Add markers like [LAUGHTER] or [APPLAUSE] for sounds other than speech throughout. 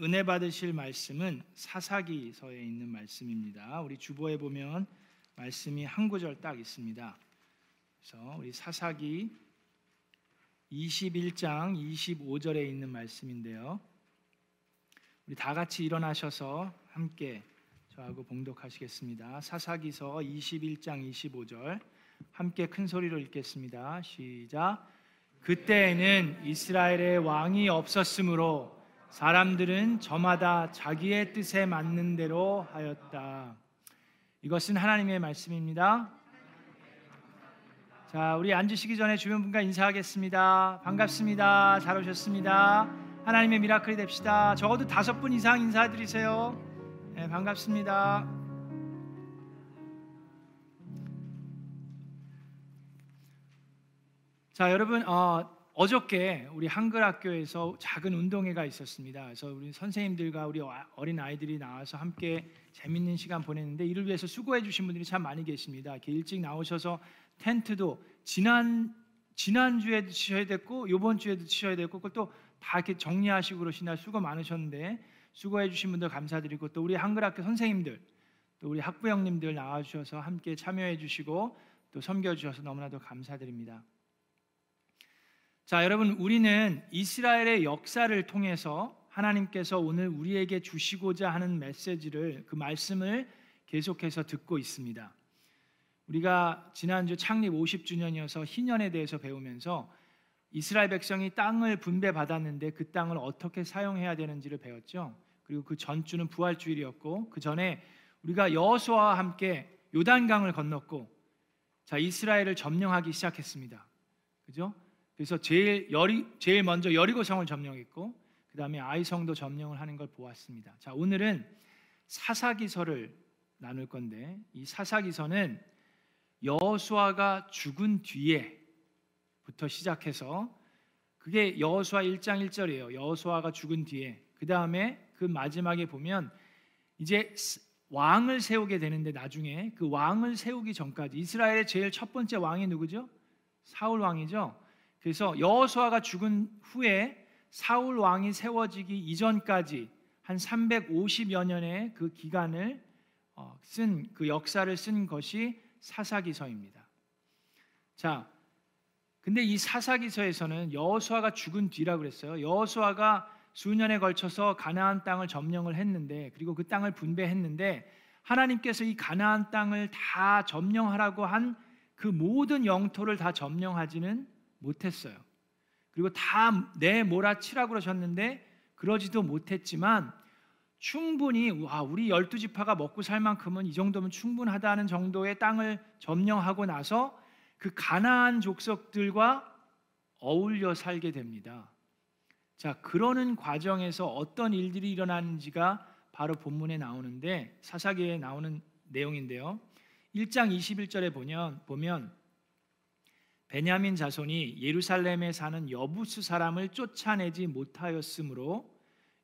은혜 받으실 말씀은 사사기서에 있는 말씀입니다. 우리 주보에 보면 말씀이 한 구절 딱 있습니다. 그래서 우리 사사기 21장 25절에 있는 말씀인데요. 우리 다 같이 일어나셔서 함께 저하고 봉독하시겠습니다. 사사기서 21장 25절 함께 큰 소리로 읽겠습니다. 시작. 그때에는 이스라엘의 왕이 없었으므로 사람들은 저마다 자기의 뜻에 맞는 대로 하였다. 이것은 하나님의 말씀입니다. 자, 우리 앉으시기 전에 주변 분과 인사하겠습니다. 반갑습니다. 잘 오셨습니다. 하나님의 미라클이 됩시다. 적어도 다섯 분 이상 인사드리세요. 네, 반갑습니다. 자, 여러분 어, 어저께 우리 한글 학교에서 작은 운동회가 있었습니다. 그래서 우리 선생님들과 우리 어린 아이들이 나와서 함께 재밌는 시간 보냈는데 이를 위해서 수고해 주신 분들이 참 많이 계십니다. 이렇게 일찍 나오셔서 텐트도 지난 지난 주에도 치셔야 됐고 이번 주에도 치셔야 됐고 그걸 또 다 이렇게 정리하시고 그러시나 수고 많으셨는데 수고해 주신 분들 감사드리고 또 우리 한글 학교 선생님들 또 우리 학부형님들 나와 주셔서 함께 참여해 주시고 또 섬겨 주셔서 너무나도 감사드립니다. 자, 여러분 우리는 이스라엘의 역사를 통해서 하나님께서 오늘 우리에게 주시고자 하는 메시지를 그 말씀을 계속해서 듣고 있습니다. 우리가 지난주 창립 50주년이어서 희년에 대해서 배우면서 이스라엘 백성이 땅을 분배받았는데 그 땅을 어떻게 사용해야 되는지를 배웠죠. 그리고 그 전주는 부활주일이었고 그 전에 우리가 여호수아와 함께 요단강을 건넜고 자 이스라엘을 점령하기 시작했습니다. 그죠? 그래서 제일 여리 제일 먼저 여리고성을 점령했고 그 다음에 아이성도 점령을 하는 걸 보았습니다. 자 오늘은 사사기서를 나눌 건데 이 사사기서는 여호수아가 죽은 뒤에부터 시작해서 그게 여호수아 1장 1절이에요. 여호수아가 죽은 뒤에 그 다음에 그 마지막에 보면 이제 왕을 세우게 되는데 나중에 그 왕을 세우기 전까지 이스라엘의 제일 첫 번째 왕이 누구죠? 사울 왕이죠. 그래서 여호수아가 죽은 후에 사울 왕이 세워지기 이전까지 한 350여 년의 그 기간을 어, 쓴그 역사를 쓴 것이 사사기서입니다. 자, 근데 이 사사기서에서는 여호수아가 죽은 뒤라 그랬어요. 여호수아가 수년에 걸쳐서 가나안 땅을 점령을 했는데 그리고 그 땅을 분배했는데 하나님께서 이 가나안 땅을 다 점령하라고 한 그 모든 영토를 다 점령하지는 못했어요. 그리고 다 내 몰아치라고 그러셨는데 그러지도 못했지만 충분히 와 우리 열두 지파가 먹고 살 만큼은 이 정도면 충분하다는 정도의 땅을 점령하고 나서 그 가나안 족속들과 어울려 살게 됩니다. 자, 그러는 과정에서 어떤 일들이 일어나는지가 바로 본문에 나오는데 사사기에 나오는 내용인데요. 1장 21절에 보면 보면 베냐민 자손이 예루살렘에 사는 여부스 사람을 쫓아내지 못하였으므로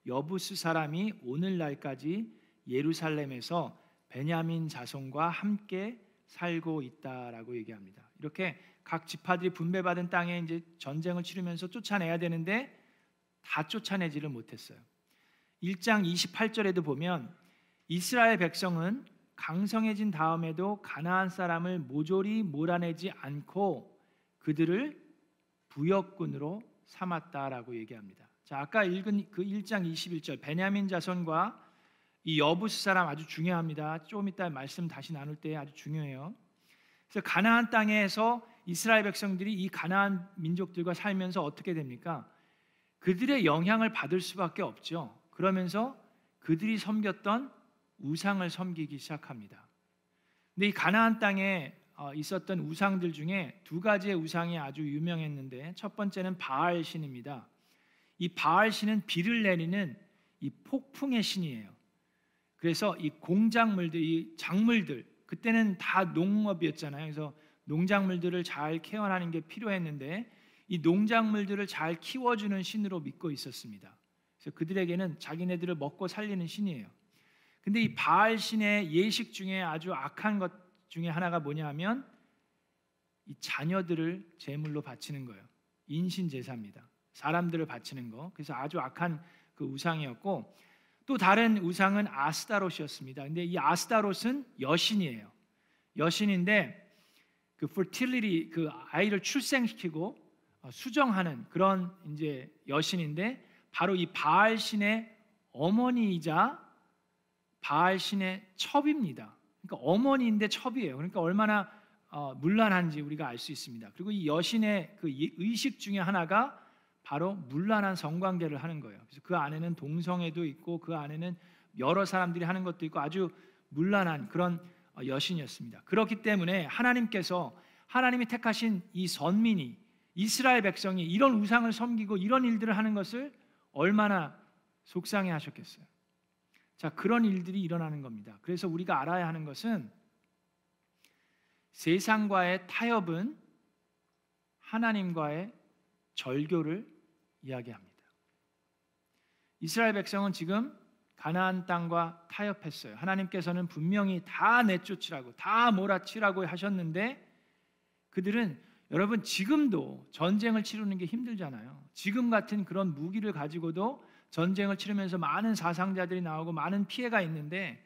여부스 사람이 오늘날까지 예루살렘에서 베냐민 자손과 함께 살고 있다라고 얘기합니다. 이렇게 각 지파들이 분배받은 땅에 이제 전쟁을 치르면서 쫓아내야 되는데 다 쫓아내지를 못했어요. 1장 28절에도 보면 이스라엘 백성은 강성해진 다음에도 가나안 사람을 모조리 몰아내지 않고 그들을 부역군으로 삼았다라고 얘기합니다. 자, 아까 읽은 그 1장 21절 베냐민 자손과 이 여부스 사람 아주 중요합니다. 좀 이따 말씀 다시 나눌 때 아주 중요해요. 그래서 가나안 땅에서 이스라엘 백성들이 이 가나안 민족들과 살면서 어떻게 됩니까? 그들의 영향을 받을 수밖에 없죠. 그러면서 그들이 섬겼던 우상을 섬기기 시작합니다. 근데 이 가나안 땅에 어, 있었던 우상들 중에 두 가지의 우상이 아주 유명했는데 첫 번째는 바알 신입니다. 이 바알 신은 비를 내리는 이 폭풍의 신이에요. 그래서 이 공작물들, 이 작물들 그때는 다 농업이었잖아요. 그래서 농작물들을 잘 케어하는 게 필요했는데 이 농작물들을 잘 키워주는 신으로 믿고 있었습니다. 그래서 그들에게는 자기네들을 먹고 살리는 신이에요. 근데 이 바알 신의 예식 중에 아주 악한 것 중에 하나가 뭐냐면 이 자녀들을 제물로 바치는 거예요. 인신 제사입니다. 사람들을 바치는 거. 그래서 아주 악한 그 우상이었고 또 다른 우상은 아스타롯이었습니다. 근데 이 아스타롯은 여신이에요. 여신인데 그 fertility 그 아이를 출생시키고 어, 수정하는 그런 이제 여신인데 바로 이 바알 신의 어머니이자 바알 신의 첩입니다. 그러니까 어머니인데 첩이에요. 그러니까 얼마나 어, 문란한지 우리가 알 수 있습니다. 그리고 이 여신의 그 의식 중에 하나가 바로 문란한 성관계를 하는 거예요. 그래서 그 안에는 동성애도 있고 그 안에는 여러 사람들이 하는 것도 있고 아주 문란한 그런 어, 여신이었습니다. 그렇기 때문에 하나님께서 하나님이 택하신 이 선민이 이스라엘 백성이 이런 우상을 섬기고 이런 일들을 하는 것을 얼마나 속상해 하셨겠어요. 자, 그런 일들이 일어나는 겁니다. 그래서 우리가 알아야 하는 것은 세상과의 타협은 하나님과의 절교를 이야기합니다. 이스라엘 백성은 지금 가나안 땅과 타협했어요. 하나님께서는 분명히 다 내쫓으라고 다 몰아치라고 하셨는데 그들은 여러분 지금도 전쟁을 치르는 게 힘들잖아요. 지금 같은 그런 무기를 가지고도 전쟁을 치르면서 많은 사상자들이 나오고 많은 피해가 있는데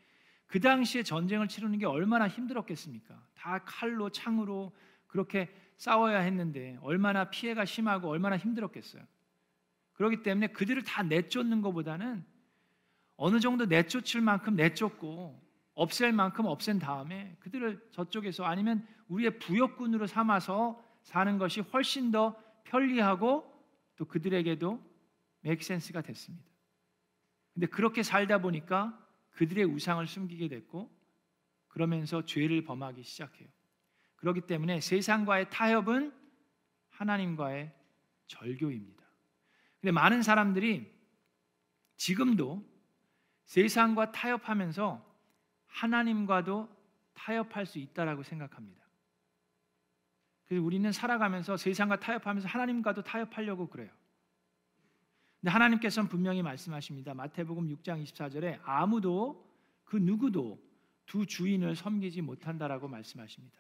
그 당시에 전쟁을 치르는 게 얼마나 힘들었겠습니까? 다 칼로 창으로 그렇게 싸워야 했는데 얼마나 피해가 심하고 얼마나 힘들었겠어요. 그렇기 때문에 그들을 다 내쫓는 것보다는 어느 정도 내쫓을 만큼 내쫓고 없앨 만큼 없앤 다음에 그들을 저쪽에서 아니면 우리의 부역군으로 삼아서 사는 것이 훨씬 더 편리하고 또 그들에게도 맥센스가 됐습니다. 근데 그렇게 살다 보니까 그들의 우상을 숨기게 됐고 그러면서 죄를 범하기 시작해요. 그렇기 때문에 세상과의 타협은 하나님과의 절교입니다. 근데 많은 사람들이 지금도 세상과 타협하면서 하나님과도 타협할 수 있다라고 생각합니다. 그래서 우리는 살아가면서 세상과 타협하면서 하나님과도 타협하려고 그래요. 근데 하나님께서는 분명히 말씀하십니다. 마태복음 6장 24절에 아무도 그 누구도 두 주인을 섬기지 못한다라고 말씀하십니다.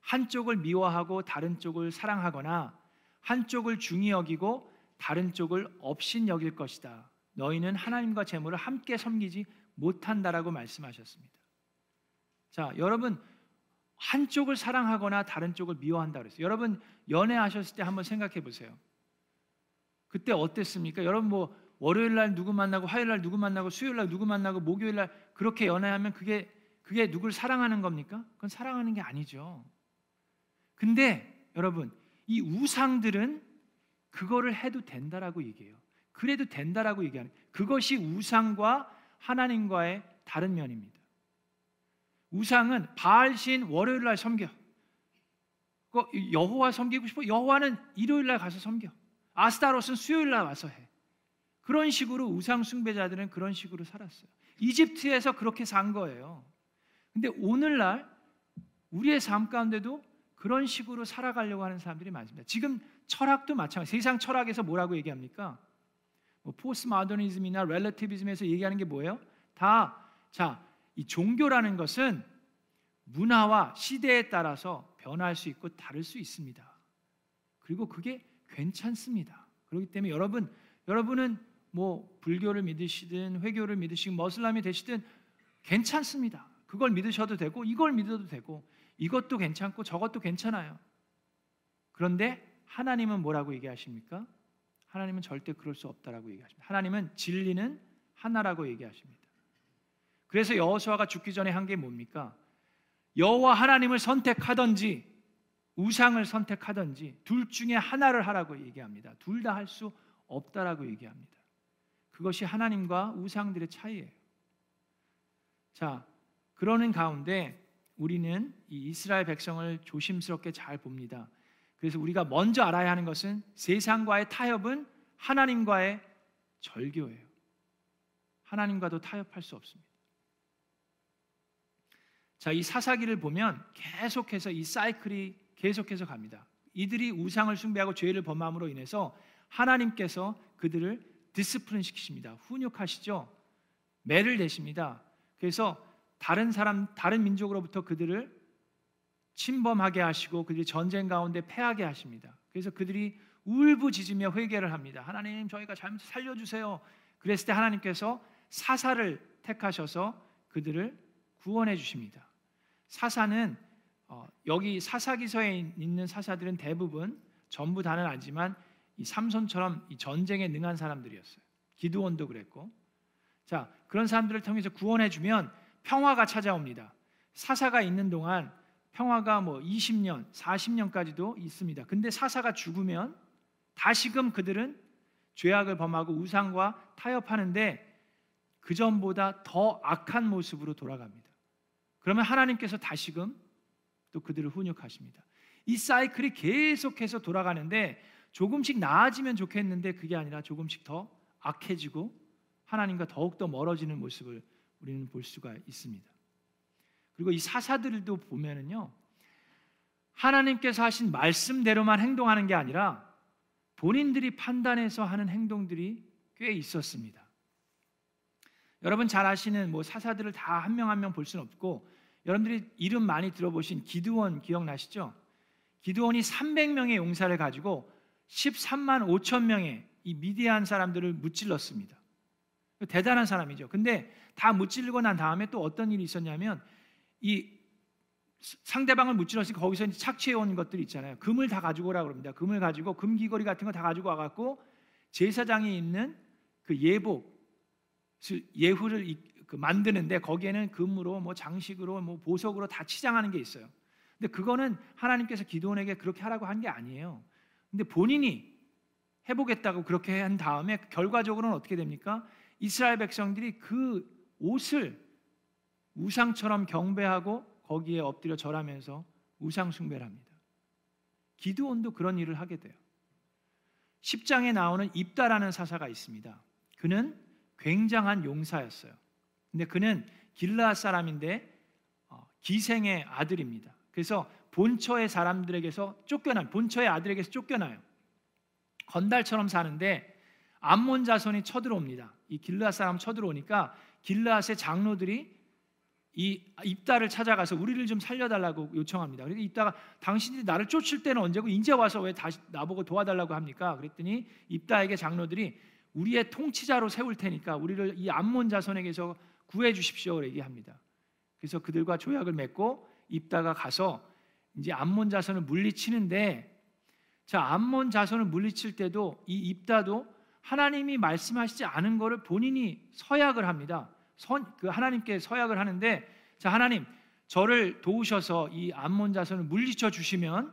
한쪽을 미워하고 다른 쪽을 사랑하거나 한쪽을 중히 여기고 다른 쪽을 업신 여길 것이다. 너희는 하나님과 재물을 함께 섬기지 못한다라고 말씀하셨습니다. 자, 여러분 한쪽을 사랑하거나 다른 쪽을 미워한다 그랬어요. 여러분 연애하셨을 때 한번 생각해 보세요. 그때 어땠습니까? 여러분 뭐 월요일 날 누구 만나고 화요일 날 누구 만나고 수요일 날 누구 만나고 목요일 날 그렇게 연애하면 그게 그게 누굴 사랑하는 겁니까? 그건 사랑하는 게 아니죠. 근데 여러분 이 우상들은 그거를 해도 된다라고 얘기해요. 그래도 된다라고 얘기하는 그것이 우상과 하나님과의 다른 면입니다. 우상은 바알신 월요일 날 섬겨. 그 여호와 섬기고 싶어 여호와는 일요일 날 가서 섬겨. 아스타롯은 수요일 날 와서 해. 그런 식으로 우상 숭배자들은 그런 식으로 살았어요. 이집트에서 그렇게 산 거예요. 근데 오늘날 우리의 삶 가운데도 그런 식으로 살아가려고 하는 사람들이 많습니다. 지금 철학도 마찬가지. 세상 철학에서 뭐라고 얘기합니까? 뭐 포스트 마더니즘이나 렐러티비즘에서 얘기하는 게 뭐예요? 다 자, 이 종교라는 것은 문화와 시대에 따라서 변할 수 있고 다를 수 있습니다. 그리고 그게 괜찮습니다. 그렇기 때문에 여러분, 여러분은 뭐 불교를 믿으시든 회교를 믿으시든 머슬람이 되시든 괜찮습니다. 그걸 믿으셔도 되고 이걸 믿어도 되고 이것도 괜찮고 저것도 괜찮아요. 그런데 하나님은 뭐라고 얘기하십니까? 하나님은 절대 그럴 수 없다라고 얘기하십니다. 하나님은 진리는 하나라고 얘기하십니다. 그래서 여호수아가 죽기 전에 한 게 뭡니까? 여호와 하나님을 선택하든지 우상을 선택하든지 둘 중에 하나를 하라고 얘기합니다. 둘 다 할 수 없다라고 얘기합니다. 그것이 하나님과 우상들의 차이예요. 자, 그러는 가운데 우리는 이 이스라엘 백성을 조심스럽게 잘 봅니다. 그래서 우리가 먼저 알아야 하는 것은 세상과의 타협은 하나님과의 절교예요. 하나님과도 타협할 수 없습니다. 자, 이 사사기를 보면 계속해서 이 사이클이 계속해서 갑니다. 이들이 우상을 숭배하고 죄를 범함으로 인해서 하나님께서 그들을 discipline 시키십니다. 훈육하시죠. 매를 내십니다. 그래서 다른 사람 다른 민족으로부터 그들을 침범하게 하시고 그들이 전쟁 가운데 패하게 하십니다. 그래서 그들이 울부짖으며 회개를 합니다. 하나님 저희가 잘못 살려주세요. 그랬을 때 하나님께서 사사를 택하셔서 그들을 구원해 주십니다. 사사는 어, 여기 사사기서에 있는 사사들은 대부분 전부 다는 아니지만 이 삼손처럼 이 전쟁에 능한 사람들이었어요. 기드온도 그랬고, 자 그런 사람들을 통해서 구원해 주면 평화가 찾아옵니다. 사사가 있는 동안 평화가 뭐 20년, 40년까지도 있습니다. 근데 사사가 죽으면 다시금 그들은 죄악을 범하고 우상과 타협하는데 그 전보다 더 악한 모습으로 돌아갑니다. 그러면 하나님께서 다시금 또 그들을 훈육하십니다. 이 사이클이 계속해서 돌아가는데 조금씩 나아지면 좋겠는데 그게 아니라 조금씩 더 악해지고 하나님과 더욱더 멀어지는 모습을 우리는 볼 수가 있습니다. 그리고 이 사사들도 보면은요. 하나님께서 하신 말씀대로만 행동하는 게 아니라 본인들이 판단해서 하는 행동들이 꽤 있었습니다. 여러분 잘 아시는 뭐 사사들을 다 한 명 한 명 볼 수는 없고 여러분들이 이름 많이 들어보신 기드원 기억나시죠? 기드원이 300명의 용사를 가지고 13만 5천 명의 이 미디안 사람들을 무찔렀습니다. 대단한 사람이죠. 근데 다 무찔리고 난 다음에 또 어떤 일이 있었냐면 이 상대방을 무찔렀으니까 거기서 착취해 온 것들이 있잖아요. 금을 다 가지고 오라 그럽니다. 금을 가지고 금 귀걸이 같은 거 다 가지고 와 갖고 제사장이 입는 그 예복 예후를 그 만드는데 거기에는 금으로 뭐 장식으로 뭐 보석으로 다 치장하는 게 있어요. 근데 그거는 하나님께서 기도원에게 그렇게 하라고 한 게 아니에요. 근데 본인이 해보겠다고 그렇게 한 다음에 결과적으로는 어떻게 됩니까? 이스라엘 백성들이 그 옷을 우상처럼 경배하고 거기에 엎드려 절하면서 우상 숭배를 합니다. 기드온도 그런 일을 하게 돼요. 10장에 나오는 입다라는 사사가 있습니다. 그는 굉장한 용사였어요. 근데 그는 길르앗 사람인데 어, 기생의 아들입니다. 그래서 본처의 사람들에게서 쫓겨난 본처의 아들에게서 쫓겨나요. 건달처럼 사는데 암몬 자손이 쳐들어옵니다. 이 길르앗 사람 쳐들어오니까 길르앗의 장로들이 이 입다를 찾아가서 우리를 좀 살려달라고 요청합니다. 그래서 입다가 당신들이 나를 쫓을 때는 언제고 이제 와서 왜 다시 나보고 도와달라고 합니까? 그랬더니 입다에게 장로들이 우리의 통치자로 세울 테니까 우리를 이 암몬 자손에게서 구해 주십시오 얘기합니다. 그래서 그들과 조약을 맺고 입다가 가서 이제 암몬 자손을 물리치는데 자 암몬 자손을 물리칠 때도 이 입다도 하나님이 말씀하시지 않은 것을 본인이 서약을 합니다. 선, 그 하나님께 서약을 하는데 자 하나님 저를 도우셔서 이 암몬 자손을 물리쳐 주시면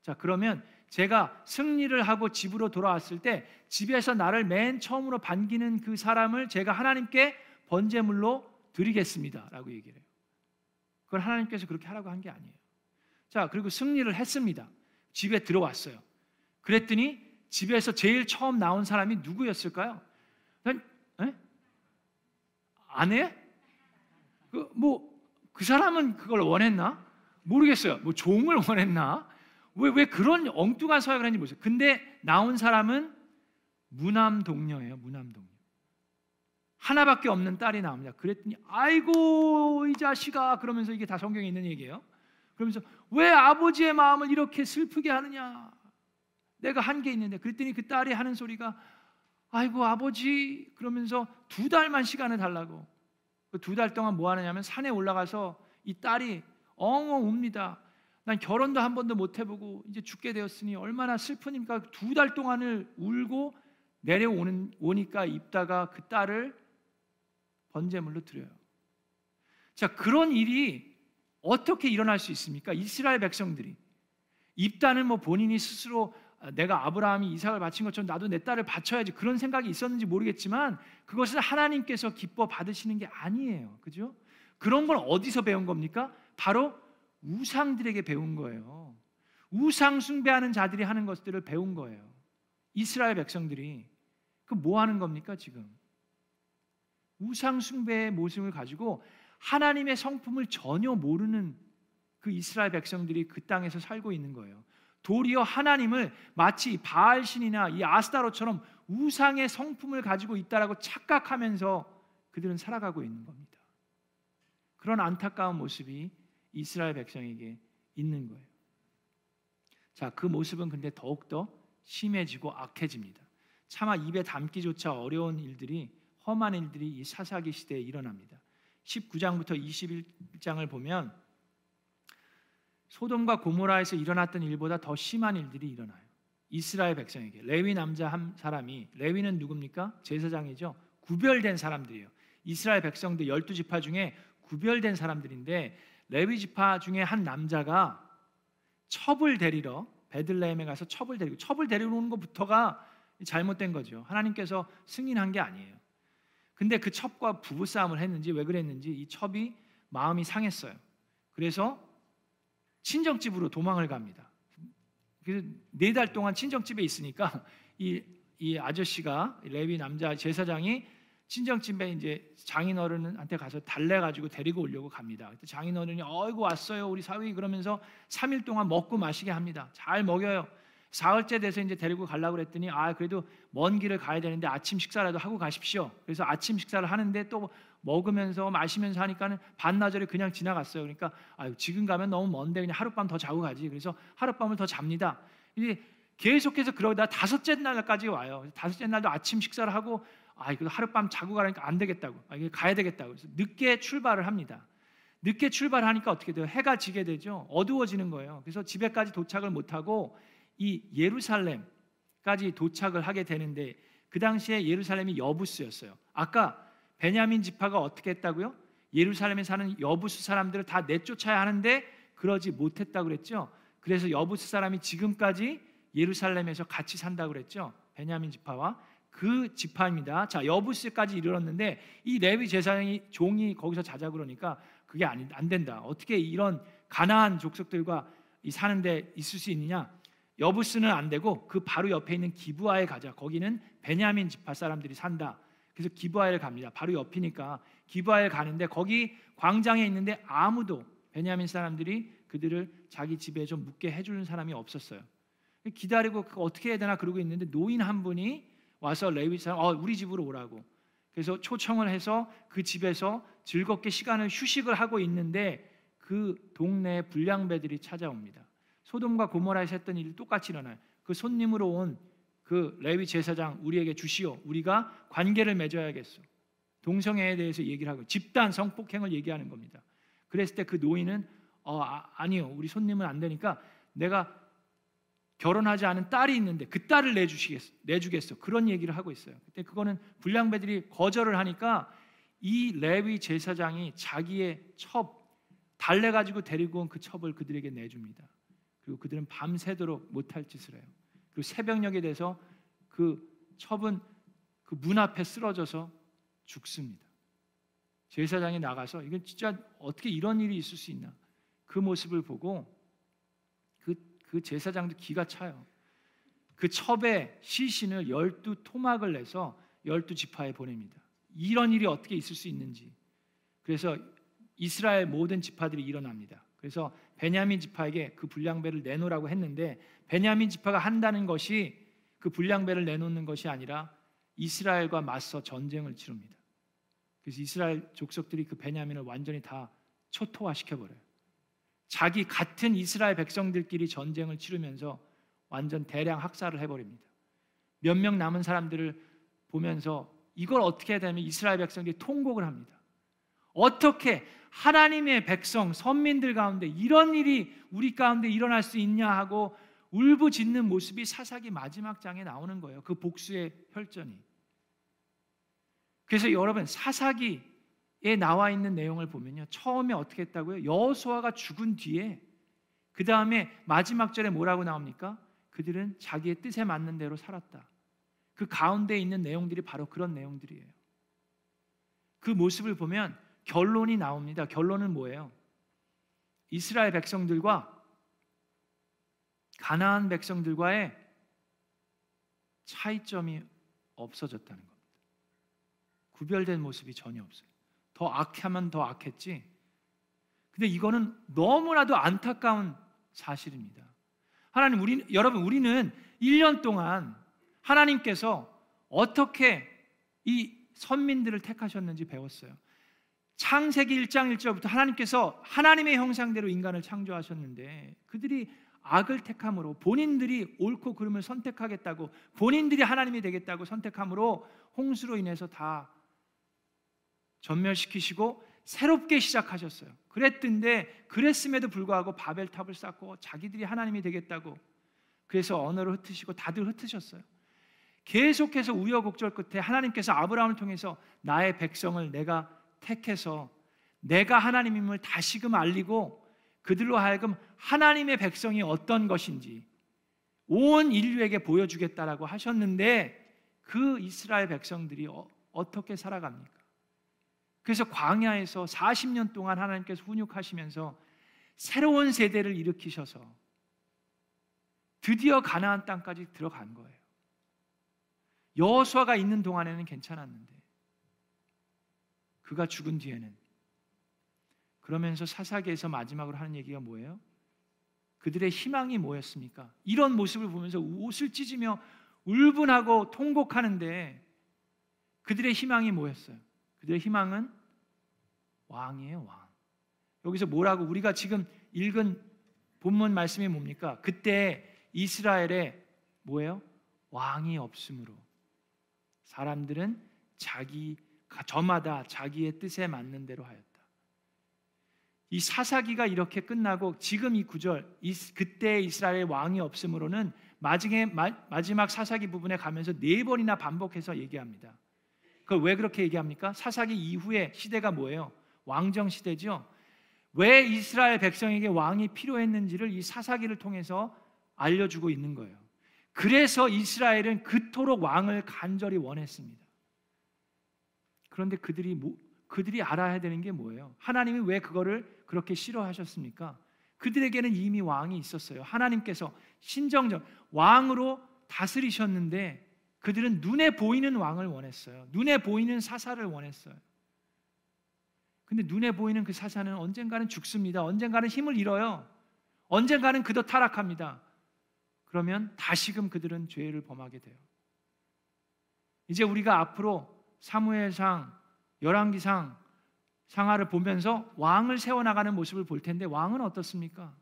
자 그러면 제가 승리를 하고 집으로 돌아왔을 때 집에서 나를 맨 처음으로 반기는 그 사람을 제가 하나님께 번제물로 드리겠습니다 라고 얘기를 해요. 그걸 하나님께서 그렇게 하라고 한 게 아니에요. 자, 그리고 승리를 했습니다. 집에 들어왔어요. 그랬더니 집에서 제일 처음 나온 사람이 누구였을까요? 에? 아내? 그, 뭐, 그 사람은 그걸 원했나? 모르겠어요. 뭐 종을 [LAUGHS] 원했나? 왜, 왜 그런 엉뚱한 서약을 했는지 모르겠어요. 근데 나온 사람은 무남 동녀예요. 무남 동녀. 하나밖에 없는 딸이 나옵니다. 그랬더니 아이고 이 자식아 그러면서 이게 다 성경에 있는 얘기예요. 그러면서 왜 아버지의 마음을 이렇게 슬프게 하느냐? 내가 한 게 있는데 그랬더니 그 딸이 하는 소리가 아이고 아버지 그러면서 두 달만 시간을 달라고 그 두 달 동안 뭐 하느냐면 산에 올라가서 이 딸이 엉엉 웁니다. 난 결혼도 한 번도 못 해보고 이제 죽게 되었으니 얼마나 슬프니까 두 달 동안을 울고 내려오는 오니까 입다가 그 딸을 번제물로 드려요. 자 그런 일이 어떻게 일어날 수 있습니까? 이스라엘 백성들이 입다는 뭐 본인이 스스로 아, 내가 아브라함이 이삭을 바친 것처럼 나도 내 딸을 바쳐야지 그런 생각이 있었는지 모르겠지만 그것을 하나님께서 기뻐 받으시는 게 아니에요. 그죠? 그런 걸 어디서 배운 겁니까? 바로 우상들에게 배운 거예요. 우상 숭배하는 자들이 하는 것들을 배운 거예요. 이스라엘 백성들이 그 뭐 하는 겁니까 지금? 우상 숭배의 모습을 가지고 하나님의 성품을 전혀 모르는 그 이스라엘 백성들이 그 땅에서 살고 있는 거예요. 도리어 하나님을 마치 바알 신이나 이 아스타로처럼 우상의 성품을 가지고 있다라고 착각하면서 그들은 살아가고 있는 겁니다. 그런 안타까운 모습이 이스라엘 백성에게 있는 거예요. 자, 그 모습은 근데 더욱더 심해지고 악해집니다. 차마 입에 담기조차 어려운 일들이 험한 일들이 이 사사기 시대에 일어납니다. 19장부터 21장을 보면 소돔과 고모라에서 일어났던 일보다 더 심한 일들이 일어나요. 이스라엘 백성에게 레위 남자 한 사람이 레위는 누굽니까? 제사장이죠. 구별된 사람들이에요. 이스라엘 백성들 열두 지파 중에 구별된 사람들인데 레위 지파 중에 한 남자가 첩을 데리러 베들레헴에 가서 첩을 데리고 첩을 데리러 오는 것부터가 잘못된 거죠. 하나님께서 승인한 게 아니에요. 근데 그 첩과 부부 싸움을 했는지 왜 그랬는지 이 첩이 마음이 상했어요. 그래서 친정집으로 도망을 갑니다. 네 달 동안 친정집에 있으니까 이, 이 아저씨가 레위 남자 제사장이 친정집에 이제 장인어른한테 가서 달래 가지고 데리고 오려고 갑니다. 장인어른이 어이구 왔어요 우리 사위 그러면서 3일 동안 먹고 마시게 합니다. 잘 먹여요. 사흘째 돼서 이제 데리고 가려고 그랬더니 아 그래도 먼 길을 가야 되는데 아침 식사라도 하고 가십시오. 그래서 아침 식사를 하는데 또 먹으면서 마시면서 하니까는 반나절이 그냥 지나갔어요. 그러니까 아유 지금 가면 너무 먼데 그냥 하룻밤 더 자고 가지. 그래서 하룻밤을 더 잡니다. 이제 계속해서 그러다 다섯째 날까지 와요. 다섯째 날도 아침 식사를 하고 아 이거 하룻밤 자고 가라니까 안 되겠다고. 아 이거 가야 되겠다고. 그래서 늦게 출발을 합니다. 늦게 출발하니까 어떻게 돼요? 해가 지게 되죠. 어두워지는 거예요. 그래서 집에까지 도착을 못 하고 이 예루살렘까지 도착을 하게 되는데 그 당시에 예루살렘이 여부스였어요. 아까 베냐민 지파가 어떻게 했다고요? 예루살렘에 사는 여부스 사람들을 다 내쫓아야 하는데 그러지 못했다고 그랬죠. 그래서 여부스 사람이 지금까지 예루살렘에서 같이 산다고 그랬죠. 베냐민 지파와 그 지파입니다. 자, 여부스까지 이르렀는데 이 레위 제사장이 종이 거기서 자자 그러니까 그게 아니 안 된다. 어떻게 이런 가나안 족속들과 이 사는데 있을 수 있느냐? 여부스는 안 되고 그 바로 옆에 있는 기부아에 가자. 거기는 베냐민 지파 사람들이 산다. 그래서 기부아에 갑니다. 바로 옆이니까 기부아에 가는데 거기 광장에 있는데 아무도 베냐민 사람들이 그들을 자기 집에 좀 묵게 해주는 사람이 없었어요. 기다리고 어떻게 해야 되나 그러고 있는데 노인 한 분이 와서 레위 사람 어, 우리 집으로 오라고. 그래서 초청을 해서 그 집에서 즐겁게 시간을 휴식을 하고 있는데 그 동네에 불량배들이 찾아옵니다. 소돔과 고모라에서 했던 일이 똑같이 일어나요. 그 손님으로 온 그 레위 제사장 우리에게 주시오. 우리가 관계를 맺어야겠어. 동성애에 대해서 얘기를 하고 집단 성폭행을 얘기하는 겁니다. 그랬을 때 그 노인은 어, 아, 니요 우리 손님은 안 되니까 내가 결혼하지 않은 딸이 있는데 그 딸을 내주시겠어, 내주겠어. 그런 얘기를 하고 있어요. 그때 그거는 불량배들이 거절을 하니까 이 레위 제사장이 자기의 첩 달래 가지고 데리고 온 그 첩을 그들에게 내줍니다. 그리고 그들은 밤새도록 못할 짓을 해요. 그리고 새벽녘에 돼서 그 첩은 그 문 앞에 쓰러져서 죽습니다. 제사장이 나가서 이건 진짜 어떻게 이런 일이 있을 수 있나? 그 모습을 보고 그, 그 제사장도 기가 차요. 그 첩의 시신을 열두 토막을 내서 열두 지파에 보냅니다. 이런 일이 어떻게 있을 수 있는지. 그래서 이스라엘 모든 지파들이 일어납니다. 그래서 베냐민 지파에게 그 불량배를 내놓으라고 했는데 베냐민 지파가 한다는 것이 그 불량배를 내놓는 것이 아니라 이스라엘과 맞서 전쟁을 치릅니다. 그래서 이스라엘 족속들이 그 베냐민을 완전히 다 초토화시켜 버려요. 자기 같은 이스라엘 백성들끼리 전쟁을 치르면서 완전 대량 학살을 해버립니다. 몇 명 남은 사람들을 보면서 이걸 어떻게 해야 되면 이스라엘 백성들이 통곡을 합니다. 어떻게 하나님의 백성, 선민들 가운데 이런 일이 우리 가운데 일어날 수 있냐 하고 울부짖는 모습이 사사기 마지막 장에 나오는 거예요. 그 복수의 혈전이. 그래서 여러분 사사기에 나와 있는 내용을 보면요. 처음에 어떻게 했다고요? 여호수아가 죽은 뒤에 그 다음에 마지막 절에 뭐라고 나옵니까? 그들은 자기의 뜻에 맞는 대로 살았다. 그 가운데 있는 내용들이 바로 그런 내용들이에요. 그 모습을 보면 결론이 나옵니다. 결론은 뭐예요? 이스라엘 백성들과 가나안 백성들과의 차이점이 없어졌다는 겁니다. 구별된 모습이 전혀 없어요. 더 악하면 더 악했지. 근데 이거는 너무나도 안타까운 사실입니다. 하나님 우리 여러분 우리는 1년 동안 하나님께서 어떻게 이 선민들을 택하셨는지 배웠어요. 창세기 1장 1절부터 하나님께서 하나님의 형상대로 인간을 창조하셨는데 그들이 악을 택함으로 본인들이 옳고 그름을 선택하겠다고 본인들이 하나님이 되겠다고 선택함으로 홍수로 인해서 다 전멸시키시고 새롭게 시작하셨어요. 그랬던데 그랬음에도 불구하고 바벨탑을 쌓고 자기들이 하나님이 되겠다고 그래서 언어를 흩으시고 다들 흩으셨어요. 계속해서 우여곡절 끝에 하나님께서 아브라함을 통해서 나의 백성을 내가 택해서 내가 하나님임을 다시금 알리고 그들로 하여금 하나님의 백성이 어떤 것인지 온 인류에게 보여주겠다라고 하셨는데 그 이스라엘 백성들이 어, 떻게 살아갑니까? 그래서 광야에서 40년 동안 하나님께서 훈육하시면서 새로운 세대를 일으키셔서 드디어 가나안 땅까지 들어간 거예요. 여호수아가 있는 동안에는 괜찮았는데 그가 죽은 뒤에는 그러면서 사사기에서 마지막으로 하는 얘기가 뭐예요? 그들의 희망이 뭐였습니까? 이런 모습을 보면서 옷을 찢으며 울분하고 통곡하는데 그들의 희망이 뭐였어요? 그들의 희망은 왕이에요, 왕. 여기서 뭐라고 우리가 지금 읽은 본문 말씀이 뭡니까? 그때 이스라엘에 뭐예요? 왕이 없으므로 사람들은 자기 저마다 자기의 뜻에 맞는 대로 하였다. 이 사사기가 이렇게 끝나고 지금 이 구절 그때 이스라엘 왕이 없으므로는 마지막 사사기 부분에 가면서 네 번이나 반복해서 얘기합니다. 그왜 그렇게 얘기합니까? 사사기 이후에 시대가 뭐예요? 왕정 시대죠. 왜 이스라엘 백성에게 왕이 필요했는지를 이 사사기를 통해서 알려주고 있는 거예요. 그래서 이스라엘은 그토록 왕을 간절히 원했습니다. 그런데 그들이 뭐, 그들이 알아야 되는 게 뭐예요? 하나님이 왜 그거를 그렇게 싫어하셨습니까? 그들에게는 이미 왕이 있었어요. 하나님께서 신정적 왕으로 다스리셨는데 그들은 눈에 보이는 왕을 원했어요. 눈에 보이는 사사를 원했어요. 근데 눈에 보이는 그 사사는 언젠가는 죽습니다. 언젠가는 힘을 잃어요. 언젠가는 그도 타락합니다. 그러면 다시금 그들은 죄를 범하게 돼요. 이제 우리가 앞으로 사무엘상, 열왕기상 상하를 보면서 왕을 세워 나가는 모습을 볼 텐데 왕은 어떻습니까?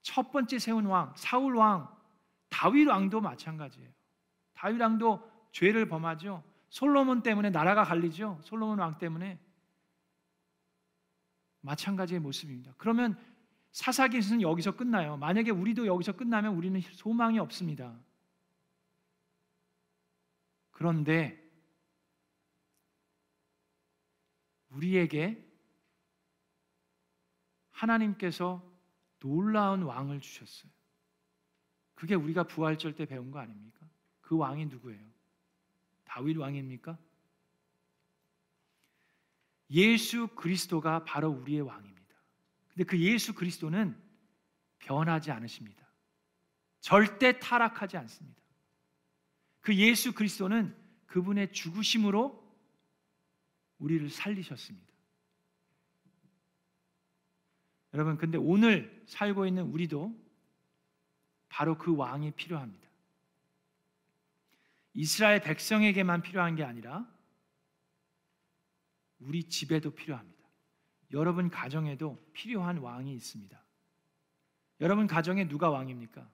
첫 번째 세운 왕, 사울 왕, 다윗 왕도 마찬가지예요. 다윗 왕도 죄를 범하죠. 솔로몬 때문에 나라가 갈리죠. 솔로몬 왕 때문에 마찬가지의 모습입니다. 그러면 사사기는 여기서 끝나요. 만약에 우리도 여기서 끝나면 우리는 소망이 없습니다. 그런데 우리에게 하나님께서 놀라운 왕을 주셨어요. 그게 우리가 부활절 때 배운 거 아닙니까? 그 왕이 누구예요? 다윗 왕입니까? 예수 그리스도가 바로 우리의 왕입니다. 근데 그 예수 그리스도는 변하지 않으십니다. 절대 타락하지 않습니다. 그 예수 그리스도는 그분의 죽으심으로 우리를 살리셨습니다. 여러분, 근데 오늘 살고 있는 우리도 바로 그 왕이 필요합니다. 이스라엘 백성에게만 필요한 게 아니라 우리 집에도 필요합니다. 여러분 가정에도 필요한 왕이 있습니다. 여러분 가정에 누가 왕입니까?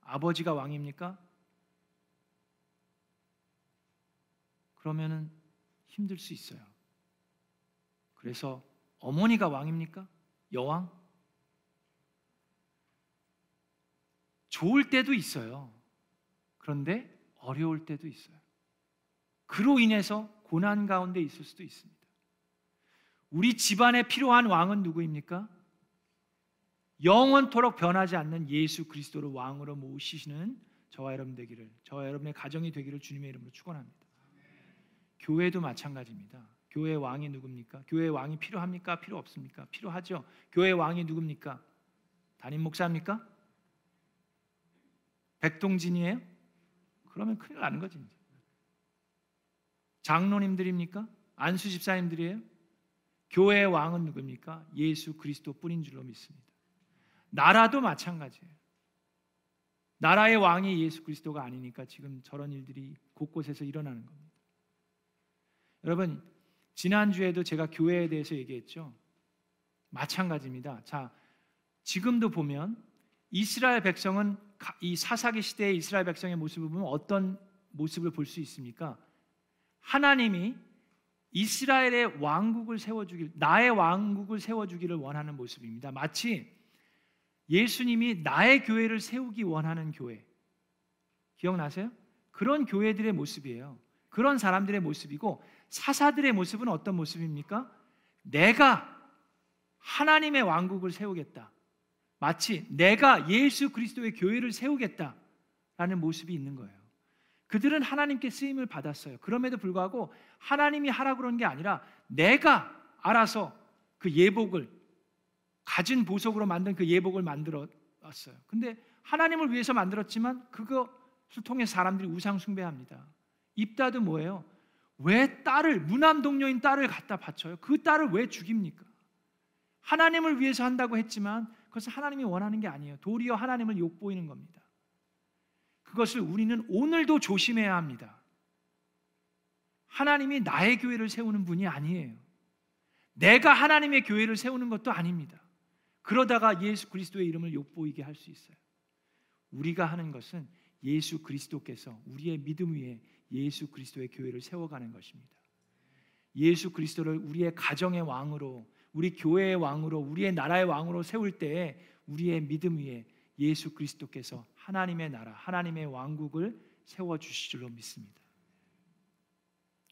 아버지가 왕입니까? 그러면은 힘들 수 있어요. 그래서 어머니가 왕입니까? 여왕? 좋을 때도 있어요. 그런데 어려울 때도 있어요. 그로 인해서 고난 가운데 있을 수도 있습니다. 우리 집안에 필요한 왕은 누구입니까? 영원토록 변하지 않는 예수 그리스도를 왕으로 모시시는 저와 여러분 되기를 저와 여러분의 가정이 되기를 주님의 이름으로 축원합니다. 교회도 마찬가지입니다. 교회 왕이 누굽니까? 교회 왕이 필요합니까? 필요 없습니까? 필요하죠. 교회 왕이 누굽니까? 담임 목사입니까? 백동진이에요? 그러면 큰일 나는 거지. 장로님들입니까? 안수 집사님들이에요? 교회의 왕은 누굽니까? 예수 그리스도 뿐인 줄로 믿습니다. 나라도 마찬가지예요. 나라의 왕이 예수 그리스도가 아니니까 지금 저런 일들이 곳곳에서 일어나는 겁니다. 여러분, 지난주에도 제가 교회에 대해서 얘기했죠. 마찬가지입니다. 자, 지금도 보면 이스라엘 백성은 이 사사기 시대의 이스라엘 백성의 모습을 보면 어떤 모습을 볼 수 있습니까? 하나님이 이스라엘의 왕국을 세워주길 나의 왕국을 세워주기를 원하는 모습입니다. 마치 예수님이 나의 교회를 세우기 원하는 교회 기억나세요? 그런 교회들의 모습이에요. 그런 사람들의 모습이고 사사들의 모습은 어떤 모습입니까? 내가 하나님의 왕국을 세우겠다. 마치 내가 예수 그리스도의 교회를 세우겠다라는 모습이 있는 거예요. 그들은 하나님께 쓰임을 받았어요. 그럼에도 불구하고 하나님이 하라 그런 게 아니라 내가 알아서 그 예복을 가진 보석으로 만든 그 예복을 만들어 왔어요. 근데 하나님을 위해서 만들었지만 그것을 통해 사람들이 우상 숭배합니다. 입다도 뭐예요? 왜 딸을 무남 동료인 딸을 갖다 바쳐요? 그 딸을 왜 죽입니까? 하나님을 위해서 한다고 했지만 그것은 하나님이 원하는 게 아니에요. 도리어 하나님을 욕보이는 겁니다. 그것을 우리는 오늘도 조심해야 합니다. 하나님이 나의 교회를 세우는 분이 아니에요. 내가 하나님의 교회를 세우는 것도 아닙니다. 그러다가 예수 그리스도의 이름을 욕보이게 할 수 있어요. 우리가 하는 것은 예수 그리스도께서 우리의 믿음 위에 예수 그리스도의 교회를 세워가는 것입니다. 예수 그리스도를 우리의 가정의 왕으로, 우리 교회의 왕으로, 우리의 나라의 왕으로 세울 때에 우리의 믿음 위에 예수 그리스도께서 하나님의 나라, 하나님의 왕국을 세워 주실 줄로 믿습니다.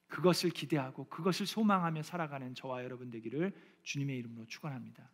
그것을 기대하고 그것을 소망하며 살아가는 저와 여러분 되기를 주님의 이름으로 축원합니다.